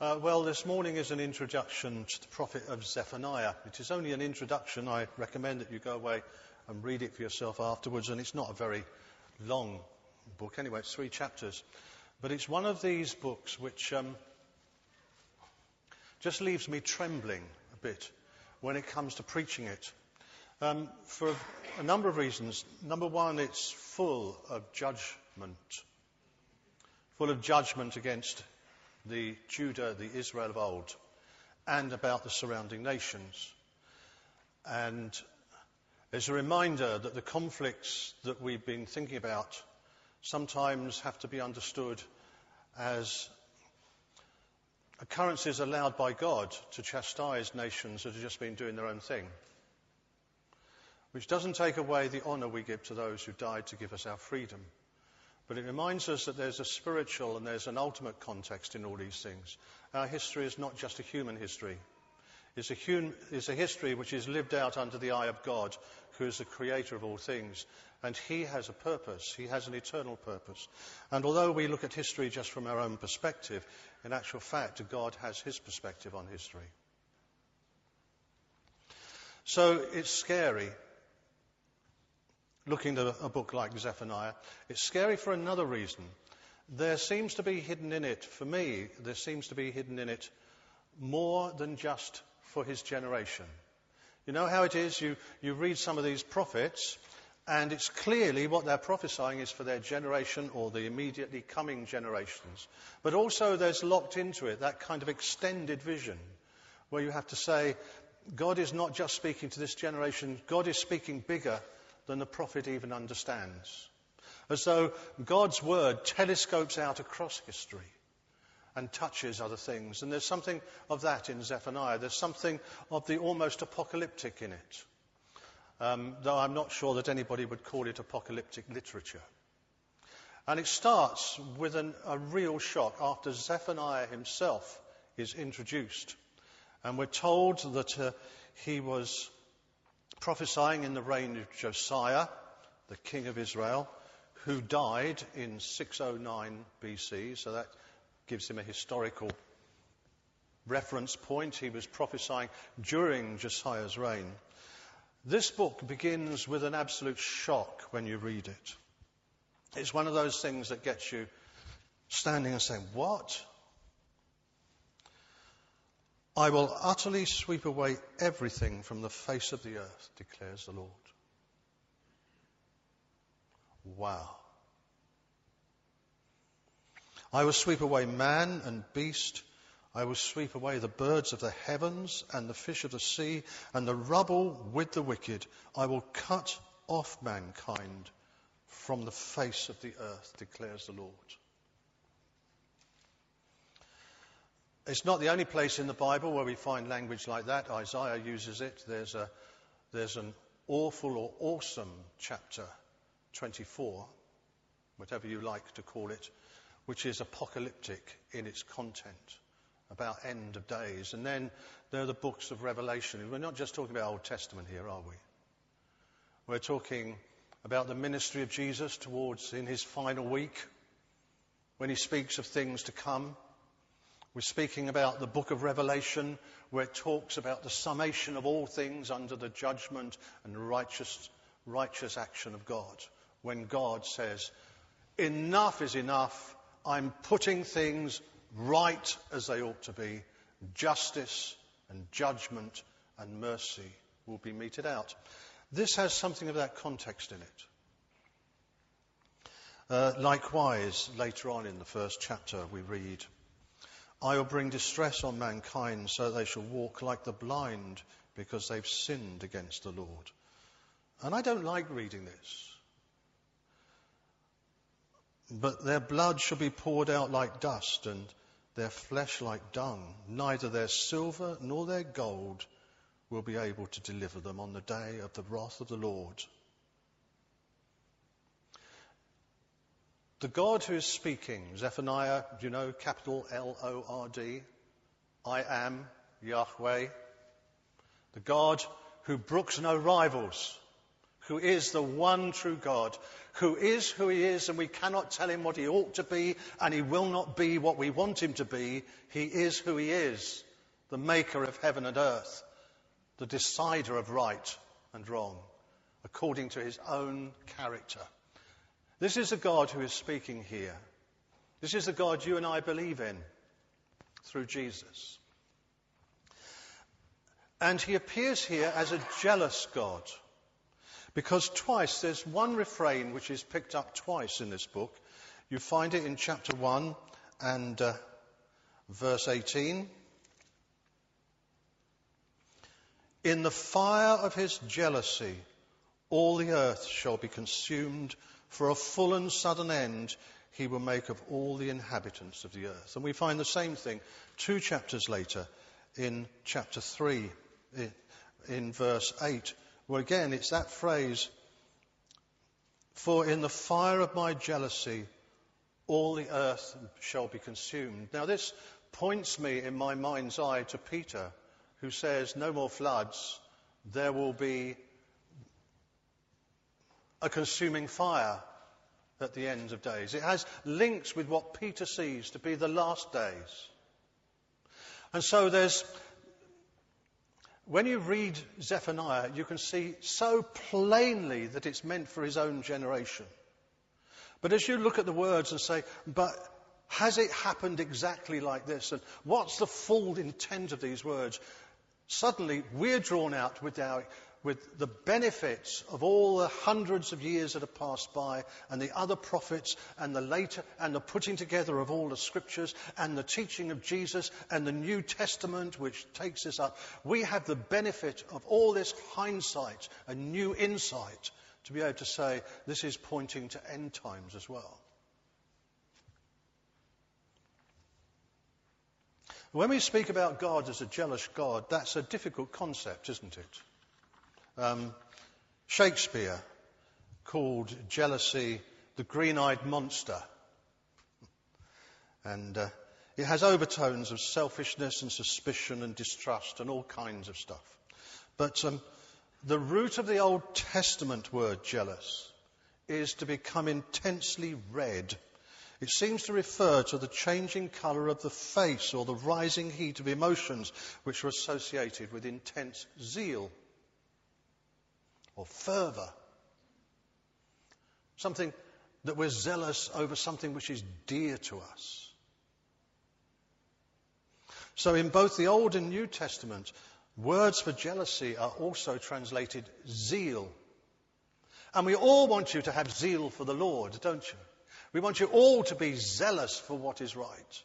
Uh, well, this morning is an introduction to the prophet of Zephaniah. It is only an introduction. I recommend that you go away and read it for yourself afterwards. And it's not a very long book. Anyway, it's three chapters. But it's one of these books which um, just leaves me trembling a bit when it comes to preaching it. Um, for a number of reasons. Number one, it's full of judgment. Full of judgment against the Judah, the Israel of old, and about the surrounding nations. And it's a reminder that the conflicts that we've been thinking about sometimes have to be understood as occurrences allowed by God to chastise nations that have just been doing their own thing. Which doesn't take away the honour we give to those who died to give us our freedom. But it reminds us that there's a spiritual and there's an ultimate context in all these things. Our history is not just a human history. It's a, hum, it's a history which is lived out under the eye of God, who is the creator of all things. And He has a purpose. He has an eternal purpose. And although we look at history just from our own perspective, in actual fact, God has His perspective on history. So it's scary looking at a book like Zephaniah. It's scary for another reason. There seems to be hidden in it, for me, there seems to be hidden in it more than just for his generation. You know how it is? You, you read some of these prophets, and it's clearly what they're prophesying is for their generation or the immediately coming generations. But also there's locked into it that kind of extended vision where you have to say, God is not just speaking to this generation, God is speaking bigger than the prophet even understands. As though God's word telescopes out across history and touches other things. And there's something of that in Zephaniah. There's something of the almost apocalyptic in it. Um, though I'm not sure that anybody would call it apocalyptic literature. And it starts with an, a real shock after Zephaniah himself is introduced. And we're told that uh, he was prophesying in the reign of Josiah, the king of Israel, who died in 609 BC. So that gives him a historical reference point. He was prophesying during Josiah's reign. This book begins with an absolute shock when you read it. It's one of those things that gets you standing and saying, What? I will utterly sweep away everything from the face of the earth, declares the Lord. Wow. I will sweep away man and beast. I will sweep away the birds of the heavens and the fish of the sea and the rubble with the wicked. I will cut off mankind from the face of the earth, declares the Lord. It's not the only place in the Bible where we find language like that. Isaiah uses it. There's, a, there's an awful or awesome chapter 24, whatever you like to call it, which is apocalyptic in its content about end of days. And then there are the books of Revelation. We're not just talking about Old Testament here, are we? We're talking about the ministry of Jesus towards in his final week when he speaks of things to come we're speaking about the book of Revelation, where it talks about the summation of all things under the judgment and righteous, righteous action of God. When God says, enough is enough, I'm putting things right as they ought to be. Justice and judgment and mercy will be meted out. This has something of that context in it. Uh, likewise, later on in the first chapter, we read, I will bring distress on mankind so they shall walk like the blind because they've sinned against the Lord. And I don't like reading this. But their blood shall be poured out like dust and their flesh like dung. Neither their silver nor their gold will be able to deliver them on the day of the wrath of the Lord. The God who is speaking, Zephaniah, do you know, capital L O R D? I am Yahweh. The God who brooks no rivals, who is the one true God, who is who he is, and we cannot tell him what he ought to be, and he will not be what we want him to be. He is who he is, the maker of heaven and earth, the decider of right and wrong, according to his own character. This is the God who is speaking here. This is the God you and I believe in through Jesus. And he appears here as a jealous God. Because twice, there's one refrain which is picked up twice in this book. You find it in chapter 1 and uh, verse 18. In the fire of his jealousy, all the earth shall be consumed. For a full and sudden end, he will make of all the inhabitants of the earth. And we find the same thing two chapters later in chapter 3, in verse 8. where again, it's that phrase, for in the fire of my jealousy, all the earth shall be consumed. Now, this points me in my mind's eye to Peter, who says, No more floods, there will be a consuming fire at the end of days. It has links with what Peter sees to be the last days. And so there's when you read Zephaniah, you can see so plainly that it's meant for his own generation. But as you look at the words and say, but has it happened exactly like this? And what's the full intent of these words? Suddenly, we're drawn out with our with the benefits of all the hundreds of years that have passed by and the other prophets and the later and the putting together of all the scriptures and the teaching of Jesus and the New Testament which takes us up. We have the benefit of all this hindsight and new insight to be able to say this is pointing to end times as well. When we speak about God as a jealous God, that's a difficult concept, isn't it? Um, Shakespeare called jealousy the green eyed monster. And uh, it has overtones of selfishness and suspicion and distrust and all kinds of stuff. But um, the root of the Old Testament word jealous is to become intensely red. It seems to refer to the changing colour of the face or the rising heat of emotions which are associated with intense zeal or fervour. Something that we're zealous over something which is dear to us. So in both the Old and New Testament, words for jealousy are also translated zeal. And we all want you to have zeal for the Lord, don't you? We want you all to be zealous for what is right.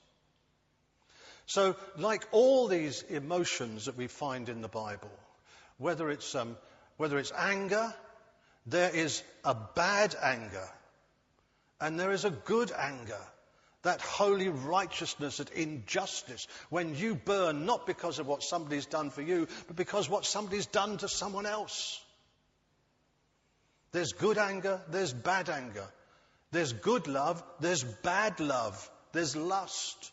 So, like all these emotions that we find in the Bible, whether it's um, whether it's anger, there is a bad anger, and there is a good anger. That holy righteousness, that injustice, when you burn not because of what somebody's done for you, but because what somebody's done to someone else. There's good anger, there's bad anger. There's good love, there's bad love, there's lust,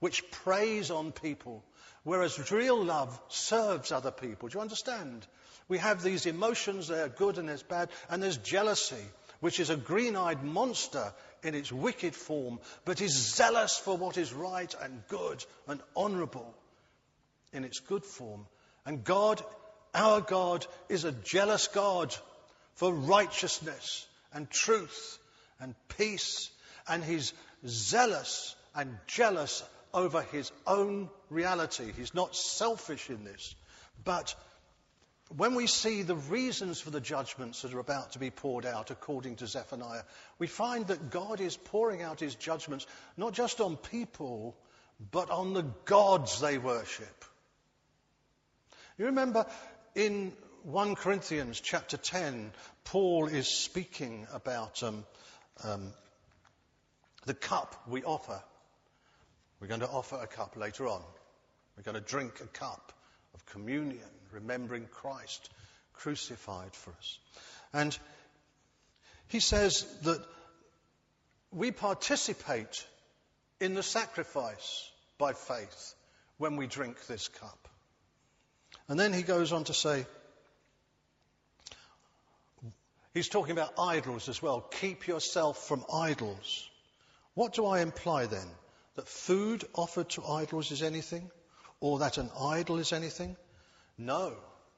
which preys on people, whereas real love serves other people. Do you understand? We have these emotions, they're good and there's bad, and there's jealousy, which is a green eyed monster in its wicked form, but is zealous for what is right and good and honourable in its good form. And God, our God, is a jealous God for righteousness and truth and peace, and He's zealous and jealous over His own reality. He's not selfish in this, but when we see the reasons for the judgments that are about to be poured out according to Zephaniah, we find that God is pouring out his judgments not just on people, but on the gods they worship. You remember in 1 Corinthians chapter 10, Paul is speaking about um, um, the cup we offer. We're going to offer a cup later on. We're going to drink a cup of communion remembering Christ crucified for us. And he says that we participate in the sacrifice by faith when we drink this cup. And then he goes on to say, He's talking about idols as well. Keep yourself from idols. What do I imply then? That food offered to idols is anything? Or that an idol is anything? No.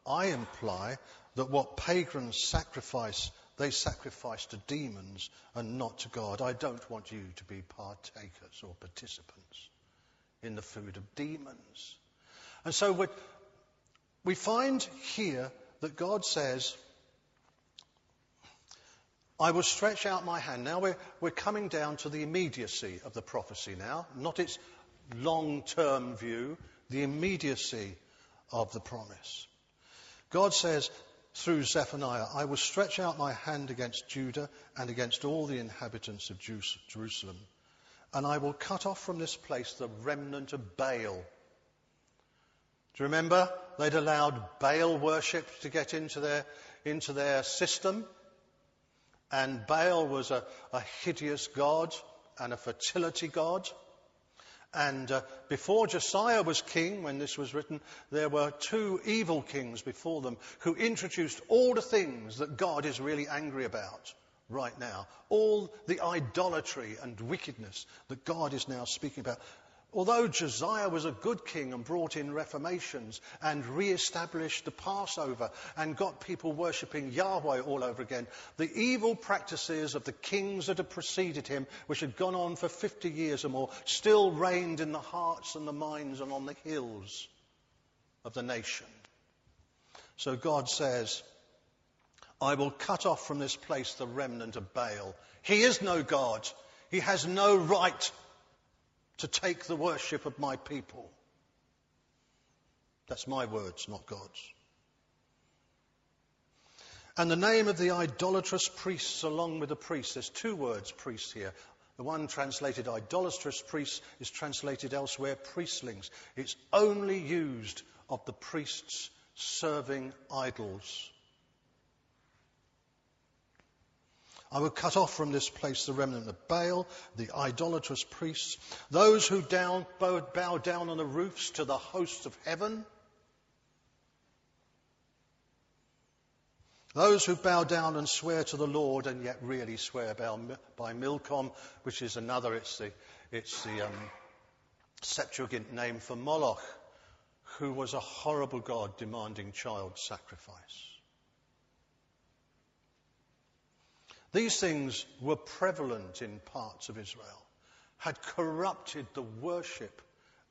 I imply that what pagans sacrifice, they sacrifice to demons and not to God. I don't want you to be partakers or participants in the food of demons. And so we find here that God says, I will stretch out my hand. Now we're, we're coming down to the immediacy of the prophecy now, not its long term view, the immediacy of the promise. God says through Zephaniah, I will stretch out my hand against Judah and against all the inhabitants of Jerusalem, and I will cut off from this place the remnant of Baal. Do you remember? They'd allowed Baal worship to get into their, into their system. And Baal was a, a hideous god and a fertility god. And uh, before Josiah was king, when this was written, there were two evil kings before them who introduced all the things that God is really angry about right now. All the idolatry and wickedness that God is now speaking about. Although Josiah was a good king and brought in reformations and re-established the Passover and got people worshipping Yahweh all over again, the evil practices of the kings that had preceded him, which had gone on for 50 years or more, still reigned in the hearts and the minds and on the hills of the nation. So God says, I will cut off from this place the remnant of Baal. He is no God. He has no right to take the worship of my people. That's my words, not God's. And the name of the idolatrous priests along with the priests, there's two words, priests here. The one translated idolatrous priests is translated elsewhere priestlings. It's only used of the priests serving idols. I will cut off from this place the remnant of Baal, the idolatrous priests, those who down, bow, bow down on the roofs to the hosts of heaven, those who bow down and swear to the Lord and yet really swear by, Milcom, which is another, it's the, it's the um, Septuagint name for Moloch, who was a horrible god demanding child sacrifice. These things were prevalent in parts of Israel, had corrupted the worship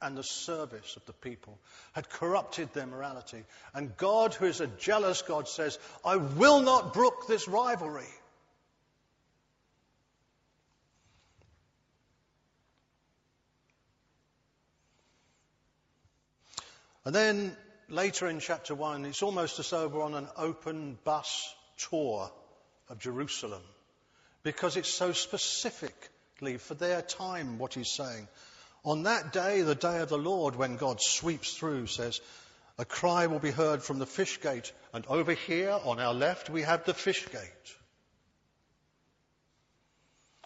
and the service of the people, had corrupted their morality. And God, who is a jealous God, says, I will not brook this rivalry. And then later in chapter 1, it's almost as though we're on an open bus tour of Jerusalem because it's so specifically for their time what he's saying. On that day, the day of the Lord, when God sweeps through, says, a cry will be heard from the fish gate, and over here on our left we have the fish gate.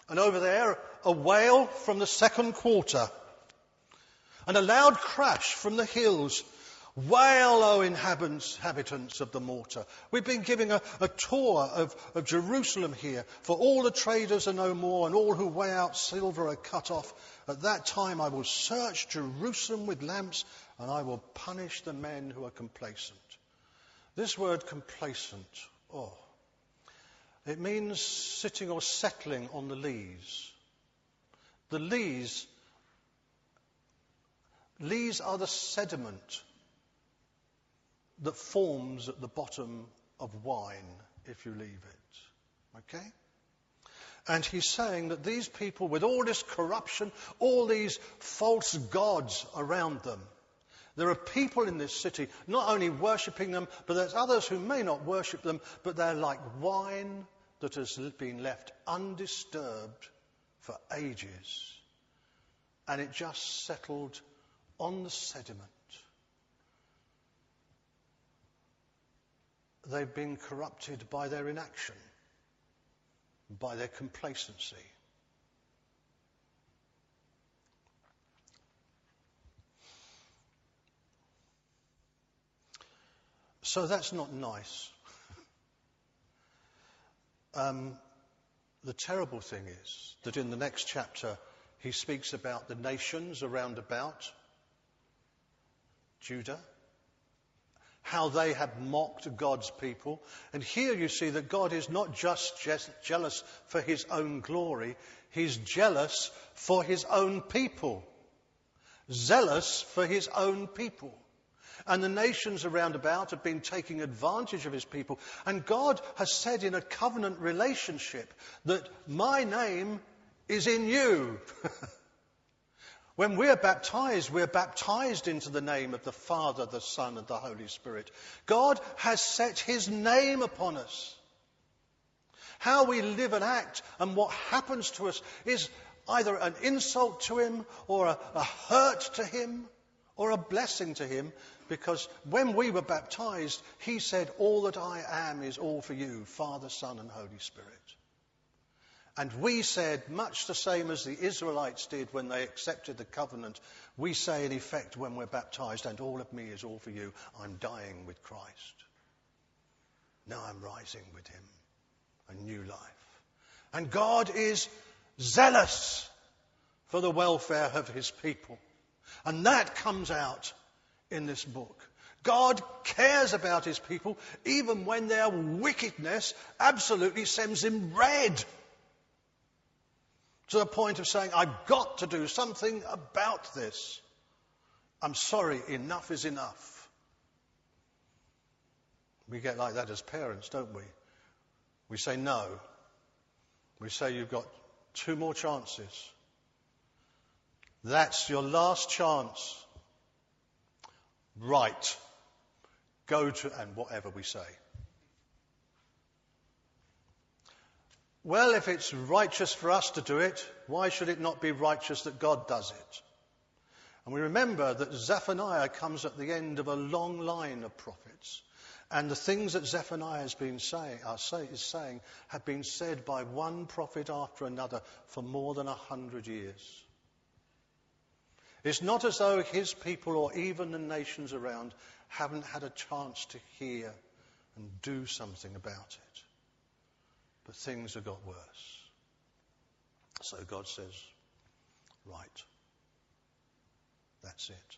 And over there, a wail from the second quarter, and a loud crash from the hills Wail, O inhabitants of the mortar. We've been giving a, a tour of, of, Jerusalem here, for all the traders are no more, and all who weigh out silver are cut off. At that time I will search Jerusalem with lamps, and I will punish the men who are complacent. This word complacent, oh, it means sitting or settling on the lees. The lees, lees are the sediment that forms at the bottom of wine if you leave it. Okay? And he's saying that these people, with all this corruption, all these false gods around them, there are people in this city not only worshipping them, but there's others who may not worship them, but they're like wine that has been left undisturbed for ages. And it just settled on the sediment they've been corrupted by their inaction, by their complacency. So that's not nice. um, the terrible thing is that in the next chapter he speaks about the nations around about Judah, how they have mocked God's people. And here you see that God is not just jealous for his own glory, he's jealous for his own people. Zealous for his own people. And the nations around about have been taking advantage of his people. And God has said in a covenant relationship that my name is in you. When we're baptized, we're baptized into the name of the Father, the Son, and the Holy Spirit. God has set His name upon us. How we live and act and what happens to us is either an insult to Him or a, a hurt to Him or a blessing to Him because when we were baptized, He said, All that I am is all for you, Father, Son, and Holy Spirit. And we said, much the same as the Israelites did when they accepted the covenant, we say in effect when we're baptized, and all of me is all for you, I'm dying with Christ. Now I'm rising with him, a new life. And God is zealous for the welfare of his people. And that comes out in this book. God cares about his people even when their wickedness absolutely sends him red to the point of saying, I've got to do something about this. I'm sorry, enough is enough. We get like that as parents, don't we? We say no. We say you've got two more chances. That's your last chance. Right. Go to, and whatever we say. Well, if it's righteous for us to do it, why should it not be righteous that God does it? And we remember that Zephaniah comes at the end of a long line of prophets. And the things that Zephaniah has been saying, uh, say, is saying have been said by one prophet after another for more than a hundred years. It's not as though his people or even the nations around haven't had a chance to hear and do something about it. But things have got worse. So God says, right. That's it.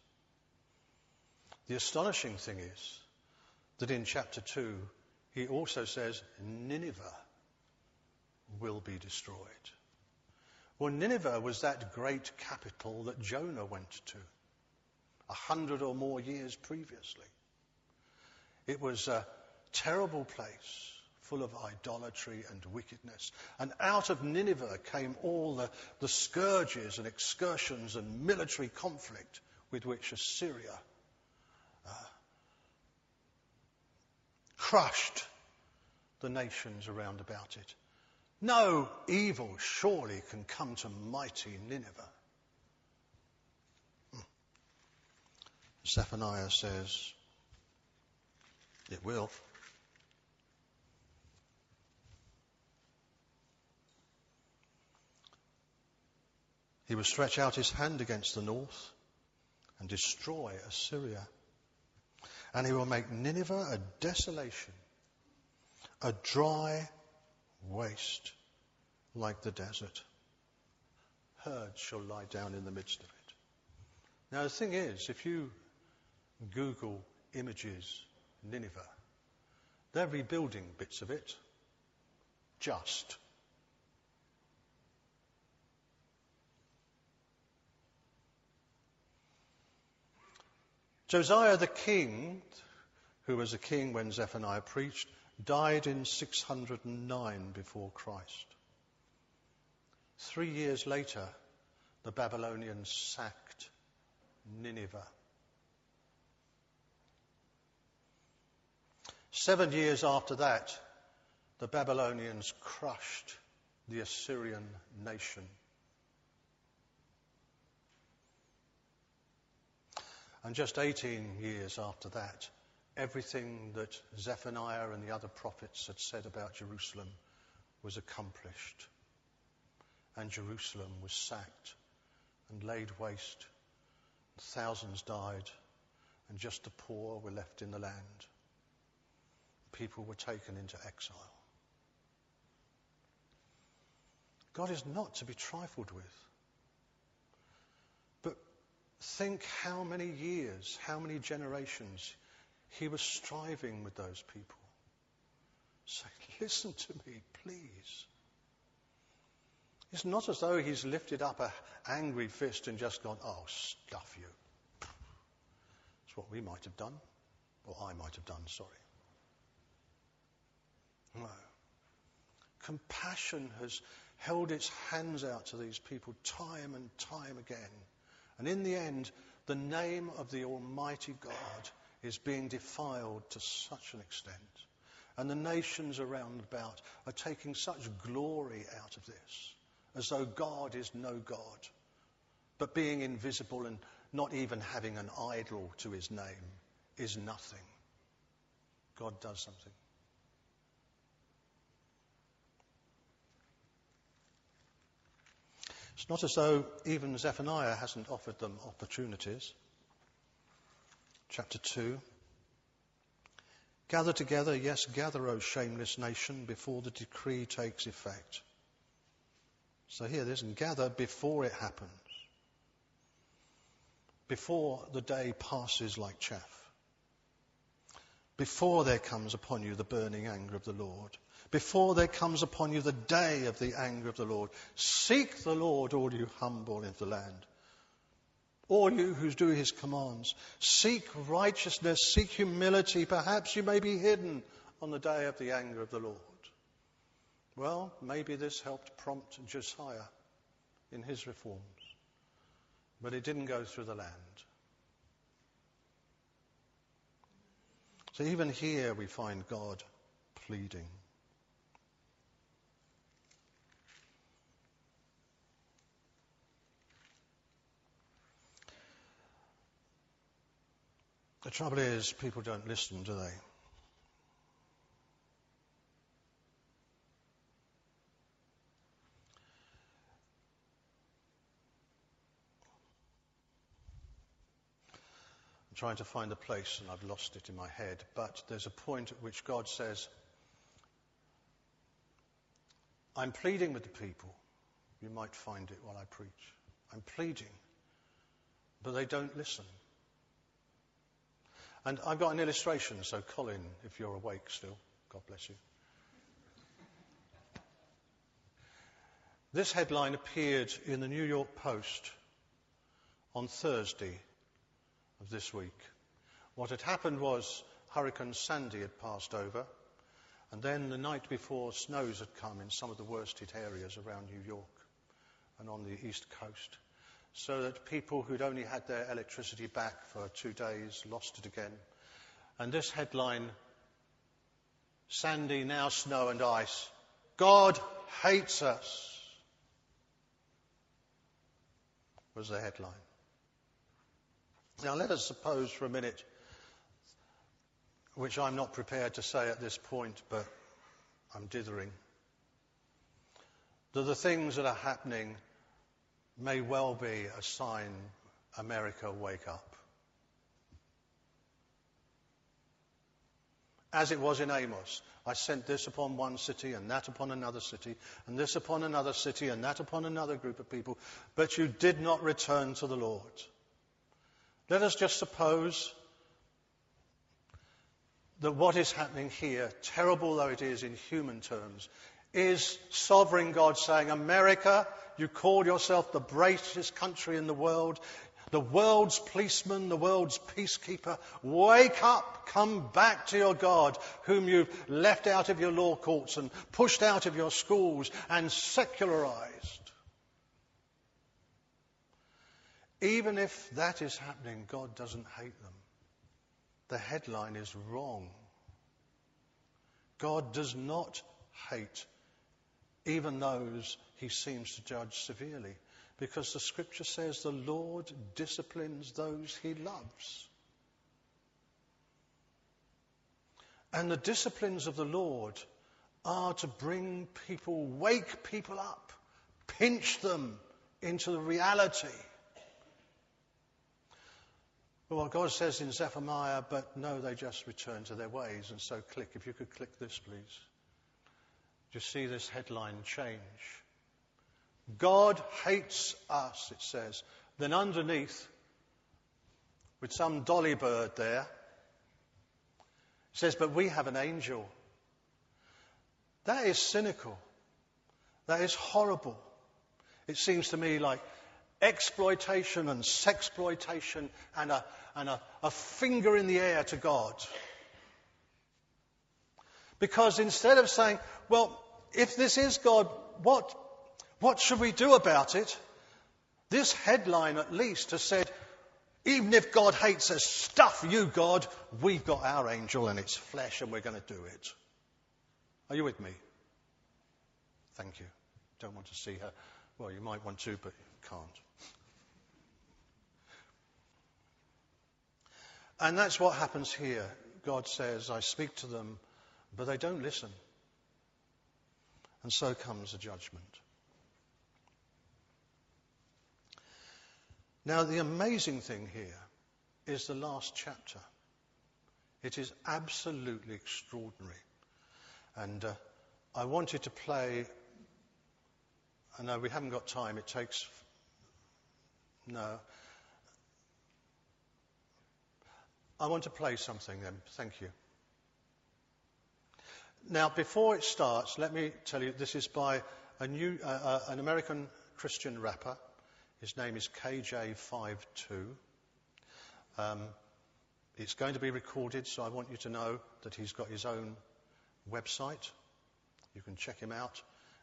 The astonishing thing is that in chapter 2, he also says Nineveh will be destroyed. Well, Nineveh was that great capital that Jonah went to a hundred or more years previously. It was a terrible place full of idolatry and wickedness. And out of Nineveh came all the, the scourges and excursions and military conflict with which Assyria uh, crushed the nations around about it. No evil surely can come to mighty Nineveh. Hmm. Zephaniah says, it will. He will stretch out his hand against the north and destroy Assyria. And he will make Nineveh a desolation, a dry waste like the desert. Herds shall lie down in the midst of it. Now, the thing is, if you Google images Nineveh, they're rebuilding bits of it. Just. Josiah the king, who was a king when Zephaniah preached, died in 609 before Christ. Three years later, the Babylonians sacked Nineveh. Seven years after that, the Babylonians crushed the Assyrian nation. And just 18 years after that, everything that Zephaniah and the other prophets had said about Jerusalem was accomplished. And Jerusalem was sacked and laid waste. Thousands died, and just the poor were left in the land. People were taken into exile. God is not to be trifled with. Think how many years, how many generations he was striving with those people. Say, listen to me, please. It's not as though he's lifted up an angry fist and just gone, oh, stuff you. It's what we might have done, or I might have done, sorry. No. Compassion has held its hands out to these people time and time again. And in the end, the name of the Almighty God is being defiled to such an extent. And the nations around about are taking such glory out of this, as though God is no God, but being invisible and not even having an idol to his name is nothing. God does something. It's not as though even Zephaniah hasn't offered them opportunities. Chapter 2. Gather together, yes, gather, O shameless nation, before the decree takes effect. So here it is, and gather before it happens, before the day passes like chaff, before there comes upon you the burning anger of the Lord, before there comes upon you the day of the anger of the Lord. Seek the Lord, all you humble in the land. All you who do his commands. Seek righteousness, seek humility. Perhaps you may be hidden on the day of the anger of the Lord. Well, maybe this helped prompt Josiah in his reforms. But it didn't go through the land. So even here we find God pleading. The trouble is, people don't listen, do they? I'm trying to find a place and I've lost it in my head, but there's a point at which God says, I'm pleading with the people. You might find it while I preach. I'm pleading, but they don't listen. And I've got an illustration, so Colin, if you're awake still, God bless you. This headline appeared in the New York Post on Thursday of this week. What had happened was Hurricane Sandy had passed over, and then the night before, snows had come in some of the worst hit areas around New York and on the east coast so that people who'd only had their electricity back for two days lost it again. And this headline, Sandy, now snow and ice. God hates us, was the headline. Now let us suppose for a minute, which I'm not prepared to say at this point, but I'm dithering, that the things that are happening may well be a sign America wake up. As it was in Amos, I sent this upon one city and that upon another city, and this upon another city and that upon another group of people, but you did not return to the Lord. Let us just suppose that what is happening here, terrible though it is in human terms, is sovereign God saying, America, you call yourself the bravest country in the world, the world's policeman, the world's peacekeeper. Wake up, come back to your God, whom you've left out of your law courts and pushed out of your schools and secularized. Even if that is happening, God doesn't hate them. The headline is wrong. God does not hate even those he seems to judge severely. Because the scripture says the Lord disciplines those he loves. And the disciplines of the Lord are to bring people, wake people up, pinch them into the reality. Well, God says in Zephaniah, but no, they just return to their ways. And so click, if you could click this, please. Do you see this headline change? God hates us, it says. Then underneath, with some dolly bird there, it says, but we have an angel. That is cynical. That is horrible. It seems to me like exploitation and sexploitation and a, and a, a finger in the air to God. Because instead of saying, well, if this is God, what, what should we do about it? This headline at least has said, even if God hates us, stuff you, God, we've got our angel and it's flesh and we're going to do it. Are you with me? Thank you. Don't want to see her. Well, you might want to, but you can't. And that's what happens here. God says, I speak to them, but they don't listen. And so comes a judgment. Now, the amazing thing here is the last chapter. It is absolutely extraordinary. And uh, I wanted to play. I know we haven't got time. It takes. No. I want to play something then. Thank you. Now, before it starts, let me tell you this is by a new, uh, uh, an American Christian rapper. His name is KJ52. Um, it's going to be recorded, so I want you to know that he's got his own website. You can check him out,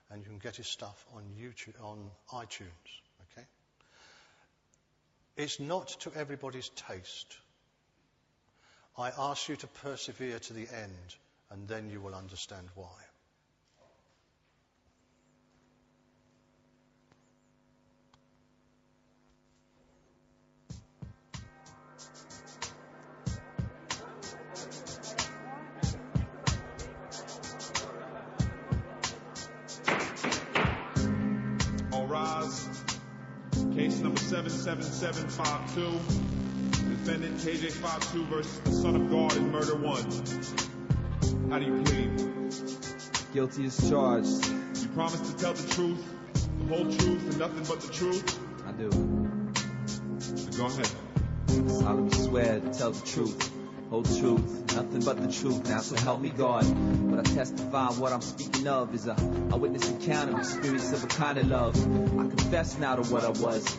and you can get his stuff on YouTube, on iTunes. Okay? It's not to everybody's taste. I ask you to persevere to the end, and then you will understand why. 5 2 versus the Son of God in Murder 1. How do you plead? Guilty as charged. You promise to tell the truth, the whole truth, and nothing but the truth? I do. So go ahead. I solemnly swear to tell the truth. Whole truth, nothing but the truth. Now, so help me God. But I testify what I'm speaking of is a, a witness encounter, experience of a kind of love. I confess now to what I was.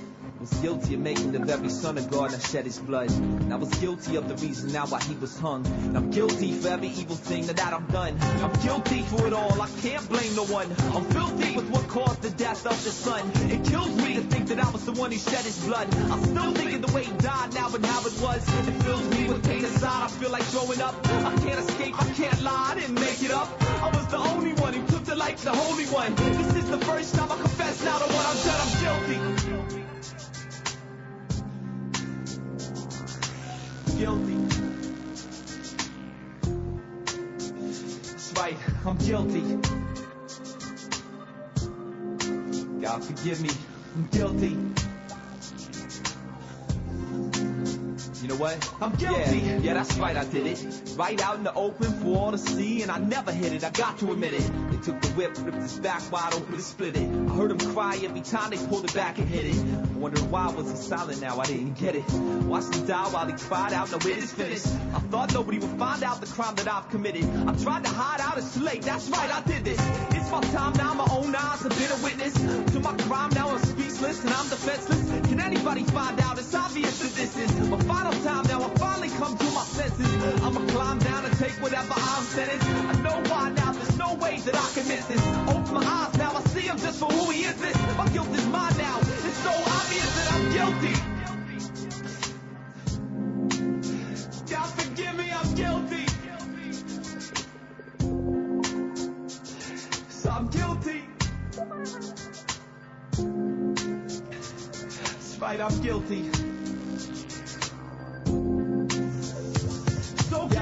Was guilty of making the very son of God that shed his blood. And I was guilty of the reason now why he was hung. And I'm guilty for every evil thing that that I've done. I'm guilty for it all. I can't blame no one. I'm filthy with what caused the death of the son. It kills me to think that I was the one who shed his blood. I'm still thinking the way he died now and how it was. It fills me with pain inside. I feel like throwing up. I can't escape. I can't lie. I didn't make it up. I was the only one who took the life, the holy one. This is the first time I confess now to what I've done. I'm guilty. Guilty. That's right, I'm guilty. God forgive me, I'm guilty. You know what? I'm guilty. Yeah, yeah, that's right, I did it. Right out in the open for all to see, and I never hit it. I got to admit it. They took the whip, ripped his back wide open and split it. I heard him cry every time they pulled it back and hit it. I wondered why was he silent now? I didn't get it. Watched him die while he cried out, no it is finished. I thought nobody would find out the crime that I've committed. I tried to hide out, it's too late. That's right, I did this. It's my time now, my own eyes have been a witness to my crime. Now I'm speechless and I'm defenseless. Can anybody find out? It's obvious that this is my final time now. I finally come to my senses. I'ma climb down and take whatever I'm sentenced. I know why now. There's no way that I can miss this. Open my eyes now. See him just for who he is. This my guilt is mine now. It's so obvious that I'm guilty. God forgive me. I'm guilty. So I'm guilty. Right. I'm guilty.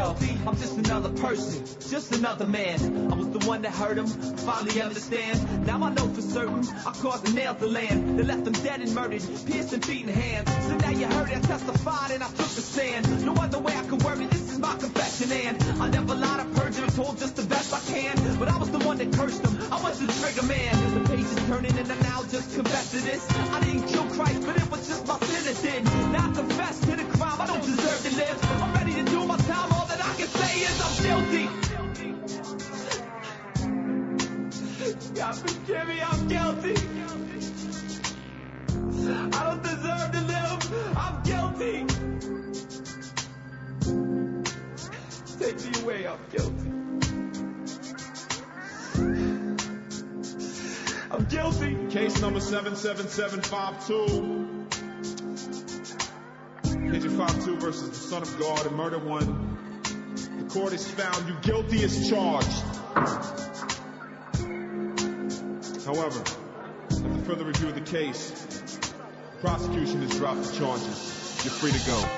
I'm just another person, just another man. I was the one that hurt him, finally understand. Now I know for certain I caused the nails to land. They left them dead and murdered, pierced and hands. So now you heard it, I testified and I took the stand. No other way I could word it, this is my confession. And I never lied, I perjured, told just the best I can. But I was the one that cursed them, I was the trigger man. The page is turning and I now just confess to this. I didn't kill Christ, but it was just my sin that did. Now I confess to the crime, I don't deserve to live. I'm ready to do my time, is I'm guilty. God forgive me, I'm guilty. I don't deserve to live. I'm guilty. Take me away, I'm guilty. I'm guilty. Case number 77752. Pigeon 52 versus the Son of God and Murder 1 court has found you guilty as charged. However, after further review of the case, the prosecution has dropped the charges. You're free to go.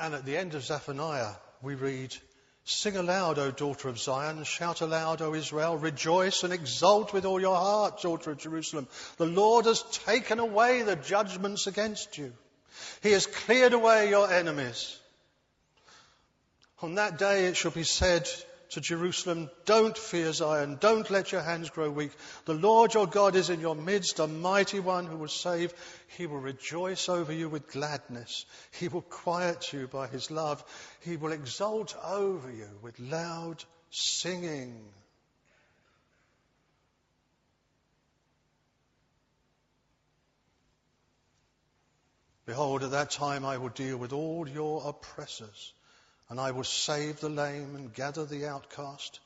And at the end of Zephaniah, we read, Sing aloud, O daughter of Zion. Shout aloud, O Israel. Rejoice and exult with all your heart, daughter of Jerusalem. The Lord has taken away the judgments against you. He has cleared away your enemies. On that day it shall be said to Jerusalem, Don't fear Zion, don't let your hands grow weak. The Lord your God is in your midst, a mighty one who will save. He will rejoice over you with gladness. He will quiet you by his love. He will exult over you with loud singing. Behold, at that time I will deal with all your oppressors and I will save the lame and gather the outcast,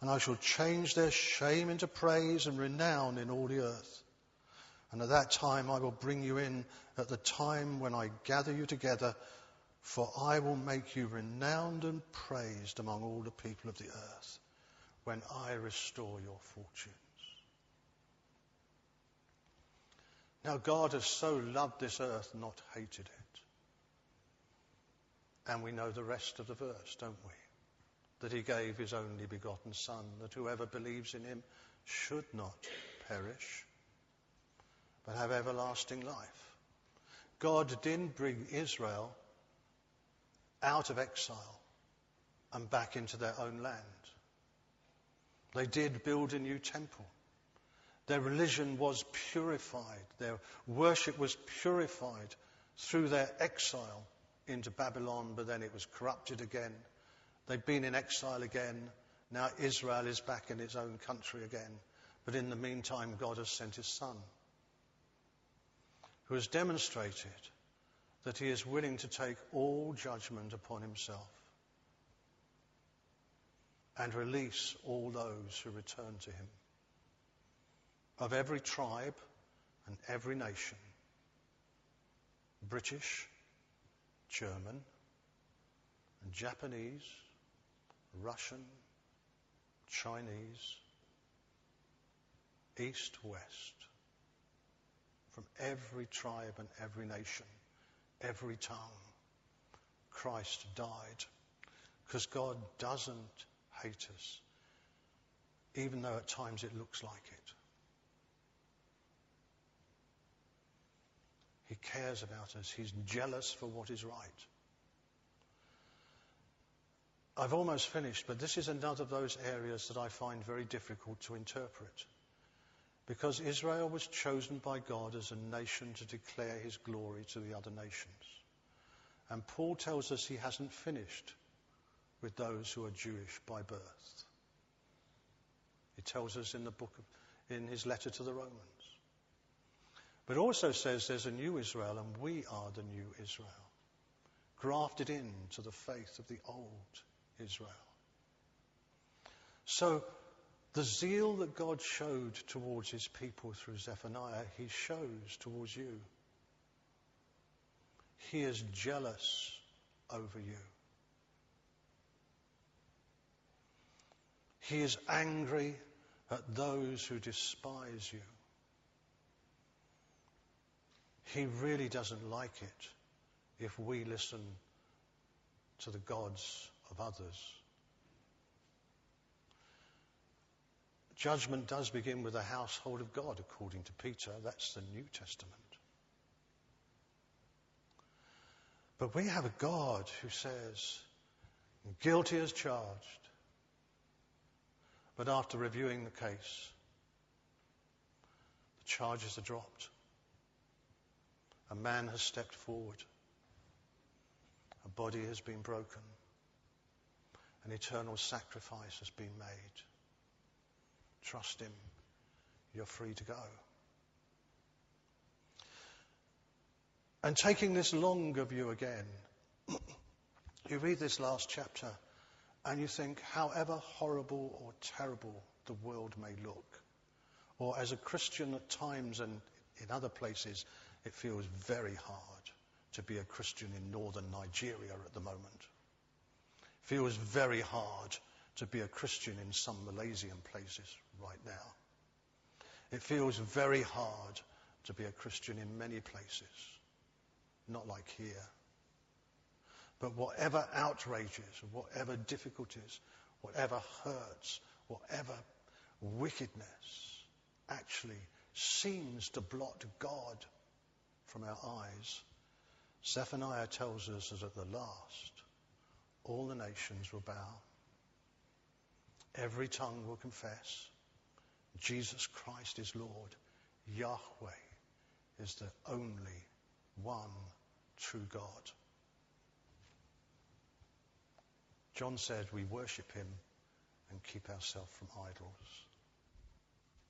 and I shall change their shame into praise and renown in all the earth. And at that time I will bring you in at the time when I gather you together, for I will make you renowned and praised among all the people of the earth when I restore your fortunes. Now God has so loved this earth, not hated it. And we know the rest of the verse, don't we? That he gave his only begotten Son, that whoever believes in him should not perish, but have everlasting life. God didn't bring Israel out of exile and back into their own land. They did build a new temple. Their religion was purified. Their worship was purified through their exile into Babylon, but then it was corrupted again. They've been in exile again. Now Israel is back in its own country again. But in the meantime, God has sent his son, who has demonstrated that he is willing to take all judgment upon himself and release all those who return to him of every tribe and every nation British, German, and Japanese, Russian, Chinese, East, West, from every tribe and every nation, every tongue. Christ died because God doesn't hate us, even though at times it looks like it. He cares about us. He's jealous for what is right. I've almost finished, but this is another of those areas that I find very difficult to interpret. Because Israel was chosen by God as a nation to declare his glory to the other nations. And Paul tells us he hasn't finished with those who are Jewish by birth. He tells us in the book in his letter to the Romans. But also says there's a new Israel and we are the new Israel, grafted into the faith of the old Israel. So the zeal that God showed towards his people through Zephaniah, he shows towards you. He is jealous over you. He is angry at those who despise you. He really doesn't like it if we listen to the gods of others. Judgment does begin with the household of God, according to Peter. That's the New Testament. But we have a God who says, guilty as charged. But after reviewing the case, the charges are dropped. A man has stepped forward. A body has been broken. An eternal sacrifice has been made. Trust Him. You're free to go. And taking this longer view again, you read this last chapter and you think, however horrible or terrible the world may look, or as a Christian at times and in other places, it feels very hard to be a Christian in northern Nigeria at the moment. It feels very hard to be a Christian in some Malaysian places right now. It feels very hard to be a Christian in many places, not like here. But whatever outrages, whatever difficulties, whatever hurts, whatever wickedness actually seems to blot God from our eyes, Zephaniah tells us that at the last, all the nations will bow. Every tongue will confess Jesus Christ is Lord. Yahweh is the only one true God. John said we worship him and keep ourselves from idols.